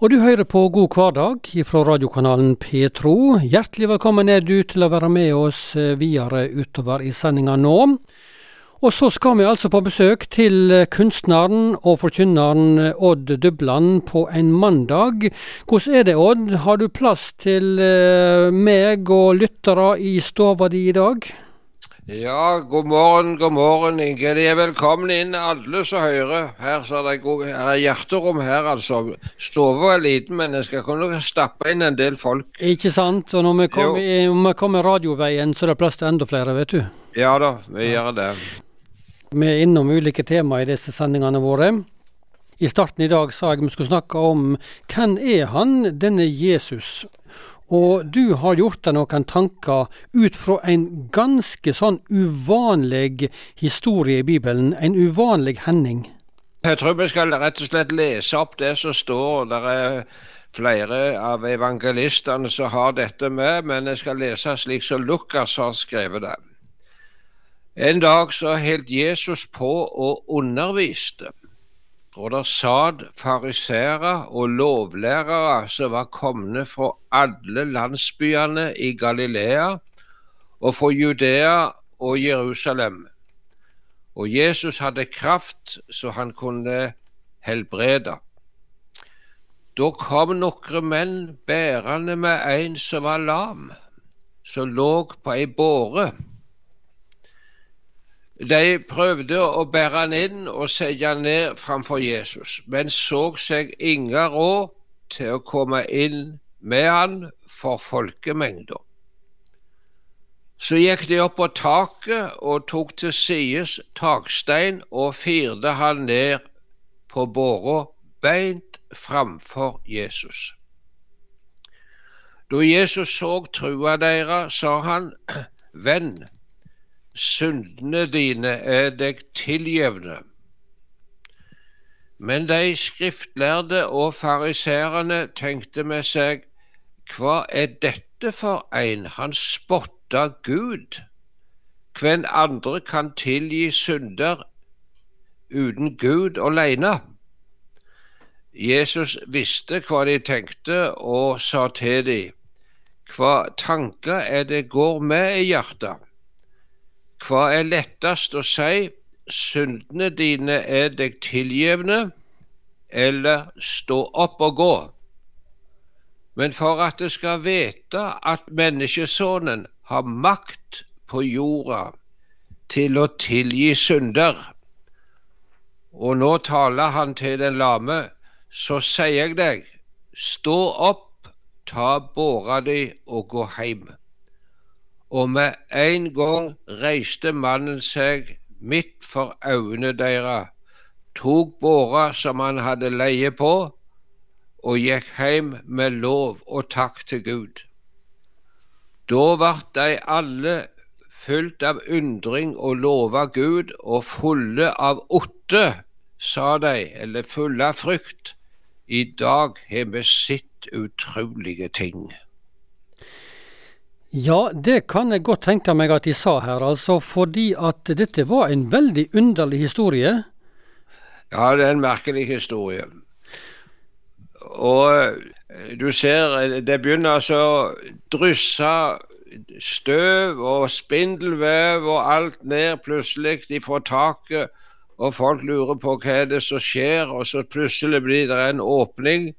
Og du hører på God hverdag fra radiokanalen Petro. Hjertelig velkommen er du til å være med oss eh, videre utover i sendinga nå. Og så skal vi altså på besøk til eh, kunstneren og forkynneren eh, Odd Dubland på en mandag. Hvordan er det, Odd? Har du plass til meg og lyttere i stova di i dag? Ja, god morgen, god morgen, Inge. De er velkomne inn, alle som hører. Her så er det god, er hjerterom her, altså. Stova er liten, men jeg skal kunne stappe inn en del folk. Ikke sant. Og når vi kommer, kom radioveien, så er det plass til enda flere, vet du. Ja da, vi ja. gjør det. Vi er innom ulike temaer i disse sendingene våre. I starten i dag sa jeg vi skulle snakke om hvem er han, denne Jesus? Og du har gjort deg noen tanker ut fra en ganske sånn uvanlig historie i Bibelen, en uvanlig hending. Jeg tror vi skal rett og slett lese opp det som står. Det er flere av evangelistene som har dette med, men jeg skal lese slik som Lukas har skrevet det. En dag så holdt Jesus på og underviste. Og der sad farisere og lovlærere som var komne fra alle landsbyene i Galilea og fra Judea og Jerusalem. Og Jesus hadde kraft så han kunne helbrede. Da kom noen menn bærende med en som var lam, som lå på ei båre. De prøvde å bære han inn og sette han ned framfor Jesus, men så seg ingen råd til å komme inn med han for folkemengda. Så gikk de opp på taket og tok til sides takstein og firte han ned på båra beint framfor Jesus. Da Jesus så trua deres, sa han, Venn, syndene dine er deg tilgjevne. Men de skriftlærde og fariserene tenkte med seg, hva er dette for en? Han spotta Gud. Hvem andre kan tilgi synder uten Gud alene? Jesus visste hva de tenkte, og sa til dem, hva tanker er det går med i hjertet? Hva er lettest å si, syndene dine er deg tilgivne, eller stå opp og gå? Men for at det skal vite at menneskesonen har makt på jorda til å tilgi synder, og nå taler han til den lame, så sier jeg deg, stå opp, ta båra di og gå heim og med en gang reiste mannen seg midt for øynene deres, tok båra som han hadde leie på, og gikk hjem med lov og takk til Gud. Da vart de alle fylt av undring og lova Gud, og fulle av åtte, sa de, eller fulle av frykt. I dag har vi sett utrolige ting. Ja, det kan jeg godt tenke meg at de sa her, altså, fordi at dette var en veldig underlig historie. Ja, det er en merkelig historie. Og eh, du ser, eh, det begynner altså å drysse støv og spindelvev og alt ned plutselig ifra taket, og folk lurer på hva er det som skjer, og så plutselig blir det en åpning,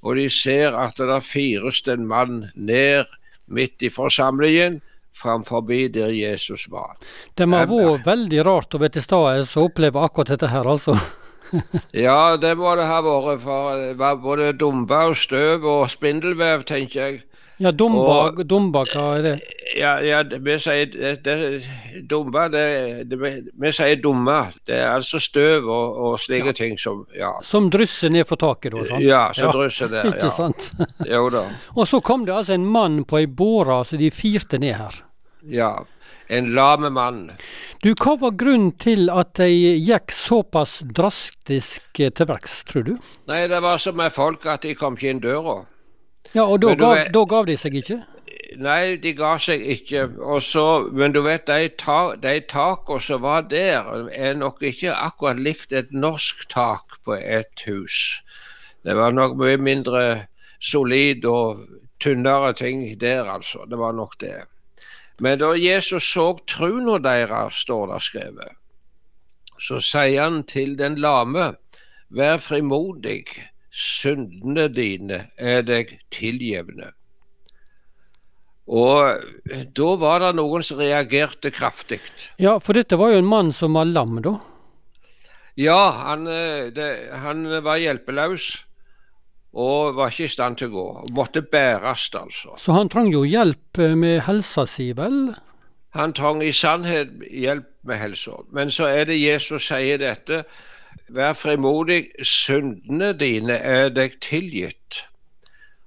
og de ser at det fires en mann ned midt i forsamlingen framfor der Jesus var. Det må ha vært veldig rart å være til stede og oppleve akkurat dette her, altså. ja, det må det ha vært. For det var både dumper, støv og spindelvev, tenker jeg. Ja, dumba, og, dumba, hva er det? Ja, ja vi sier det, dumba det, det, Vi sier dumma. Det er altså støv og, og slike ja. ting som ja. Som drysser ned for taket, da? sant? Ja, som ja. drysser ja. Ikke sant? jo da. Og så kom det altså en mann på ei båre så de firte ned her. Ja. En lame mann. Du, Hva var grunnen til at de gikk såpass drastisk til verks, tror du? Nei, Det var så med folk at de kom ikke inn døra. Ja, Og da, gav, vet, da gav de seg ikke? Nei, de ga seg ikke. Så, men du vet, de, ta, de takene som var der, er nok ikke akkurat likt et norsk tak på et hus. Det var nok mye mindre solid og tynnere ting der, altså. Det var nok det. Men da Jesus så truna deres, står det skrevet, så sier han til den lame, vær frimodig, syndene dine er deg tiljevne. Og da var det noen som reagerte kraftig. Ja, for dette var jo en mann som var lam, da? Ja, han, eh, det, han var hjelpeløs og var ikke i stand til å gå. Måtte bæres, altså. Så han trang jo hjelp eh, med helsa si, vel? Han trang i sannhet hjelp med helsa. Men så er det Jesus sier dette. Vær frimodig, syndene dine er deg tilgitt.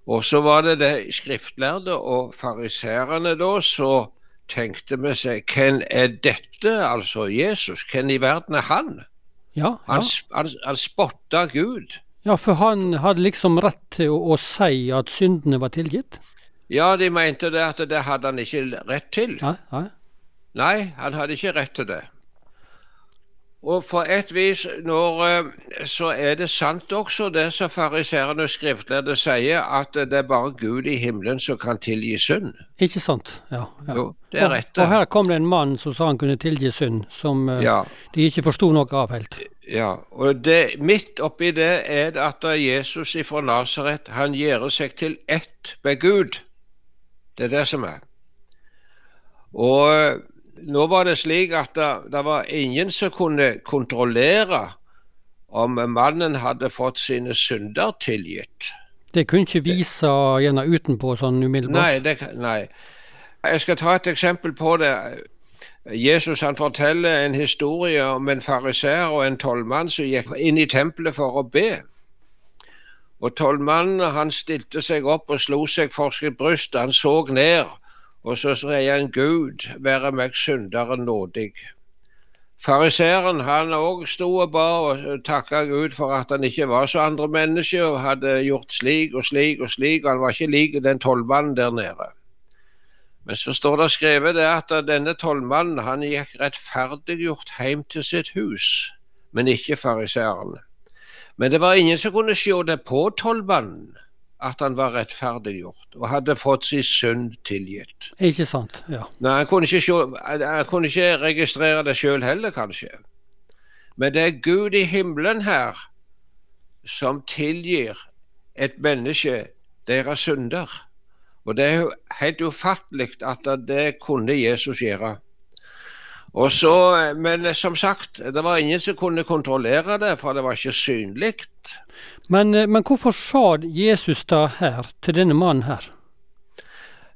Og så var det de skriftlærde og fariserene da så tenkte vi seg hvem er dette, altså Jesus? Hvem i verden er han? Ja, ja. Han, han, han spotta Gud. Ja, for han hadde liksom rett til å, å si at syndene var tilgitt? Ja, de mente det at det hadde han ikke rett til. Nei, nei. Nei, han hadde ikke rett til det. Og for et vis når, eh, så er det sant også det som fariserende og skriftlærde sier, at det er bare Gud i himmelen som kan tilgi synd. Ikke sant? Ja. ja. Jo, det er rett. Og, og her kom det en mann som sa han kunne tilgi synd, som uh, Ja. de ikke forsto noe av helt. Ja, og det, Midt oppi det er det at Jesus ifra Nasaret han gjør seg til ett med Gud. Det er det som er. Og nå var det slik at det, det var ingen som kunne kontrollere om mannen hadde fått sine synder tilgitt. Det kunne ikke vise gjerne utenpå sånn umiddelbart. Nei, det, nei. Jeg skal ta et eksempel på det. Jesus han forteller en historie om en fariseer og en tollmann som gikk inn i tempelet for å be. Og Tollmannen han stilte seg opp og slo seg for sitt bryst. Han så ned, og så sier han Gud, være meg synderen nådig. Fariseeren han òg sto og ba og takka Gud for at han ikke var så andre mennesker og hadde gjort slik og slik og slik. og Han var ikke lik den tollmannen der nede. Men så står det skrevet det at denne tollmannen han gikk rettferdiggjort hjem til sitt hus, men ikke fariseeren. Men det var ingen som kunne se det på tollmannen at han var rettferdiggjort og hadde fått sin synd tilgitt. Ikke sant? Ja. Nei, han kunne ikke, se, han kunne ikke registrere det sjøl heller, kanskje. Men det er Gud i himmelen her som tilgir et menneske deres synder. Og det er helt ufattelig at det kunne Jesus gjøre. Så, Men som sagt, det var ingen som kunne kontrollere det, for det var ikke synlig. Men, eh, men hvorfor sa Jesus da her, til denne mannen her?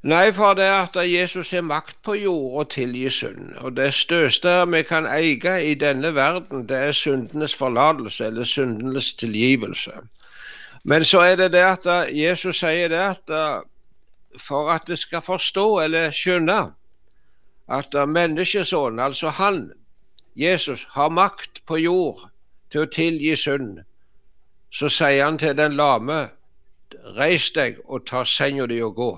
Nei, for det at Jesus har makt på jord og tilgi synd. Og det største vi kan eie i denne verden, det er syndenes forlatelse, eller syndenes tilgivelse. Men så er det det at Jesus sier det at for at det skal forstå eller skjønne at menneskesønnen, altså han, Jesus, har makt på jord til å tilgi synd, så sier han til den lame, reis deg og ta senga di og gå.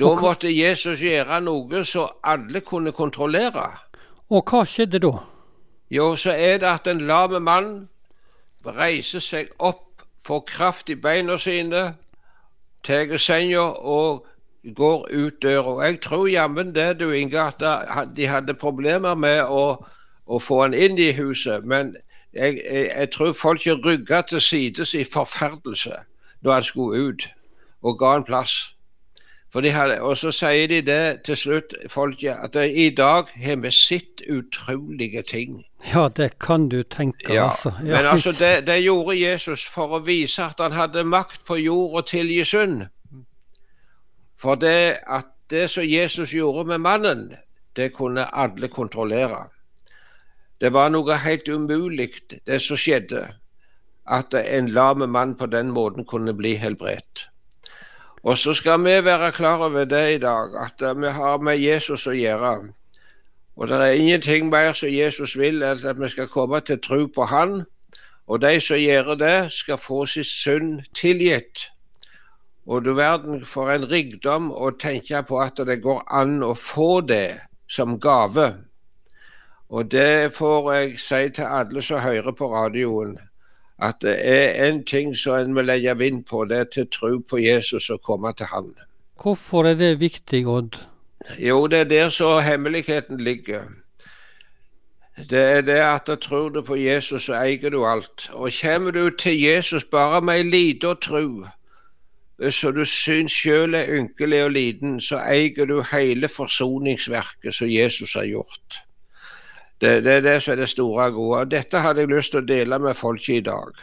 Da måtte Jesus gjøre noe så alle kunne kontrollere. Og hva skjedde da? Jo, så er det at en lame mann reiser seg opp, får kraft i beina sine, tar senga og går ut døra. Jeg tror jammen det, du Inge, at de hadde problemer med å, å få han inn i huset. Men jeg, jeg, jeg tror folk rygga til sides i forferdelse når han skulle ut, og ga han plass. Hadde, og så sier de det til slutt, folket, at i dag har vi sett utrolige ting. Ja, det kan du tenke, Ja, altså. Ja, men altså det, det gjorde Jesus for å vise at han hadde makt på jord og tilgi synd. For det at det som Jesus gjorde med mannen, det kunne alle kontrollere. Det var noe helt umulig, det som skjedde. At en lam mann på den måten kunne bli helbredt. Og så skal vi være klar over det i dag, at vi har med Jesus å gjøre. Og det er ingenting mer som Jesus vil enn at vi skal komme til tro på Han. Og de som gjør det, skal få sin synd tilgitt. Og du verden for en rikdom å tenke på at det går an å få det som gave. Og det får jeg si til alle som hører på radioen, at det er en ting som en må legge vind på, det er til tro på Jesus og komme til Han. Hvorfor er det viktig, Odd? Jo, det er der så hemmeligheten ligger. Det er det at da tror du på Jesus, så eier du alt. Og kommer du til Jesus bare med ei lita tru, så du syns sjøl er ynkelig og liten, så eier du hele forsoningsverket som Jesus har gjort. Det, det er det som er det store og gode. Dette hadde jeg lyst til å dele med folk i dag.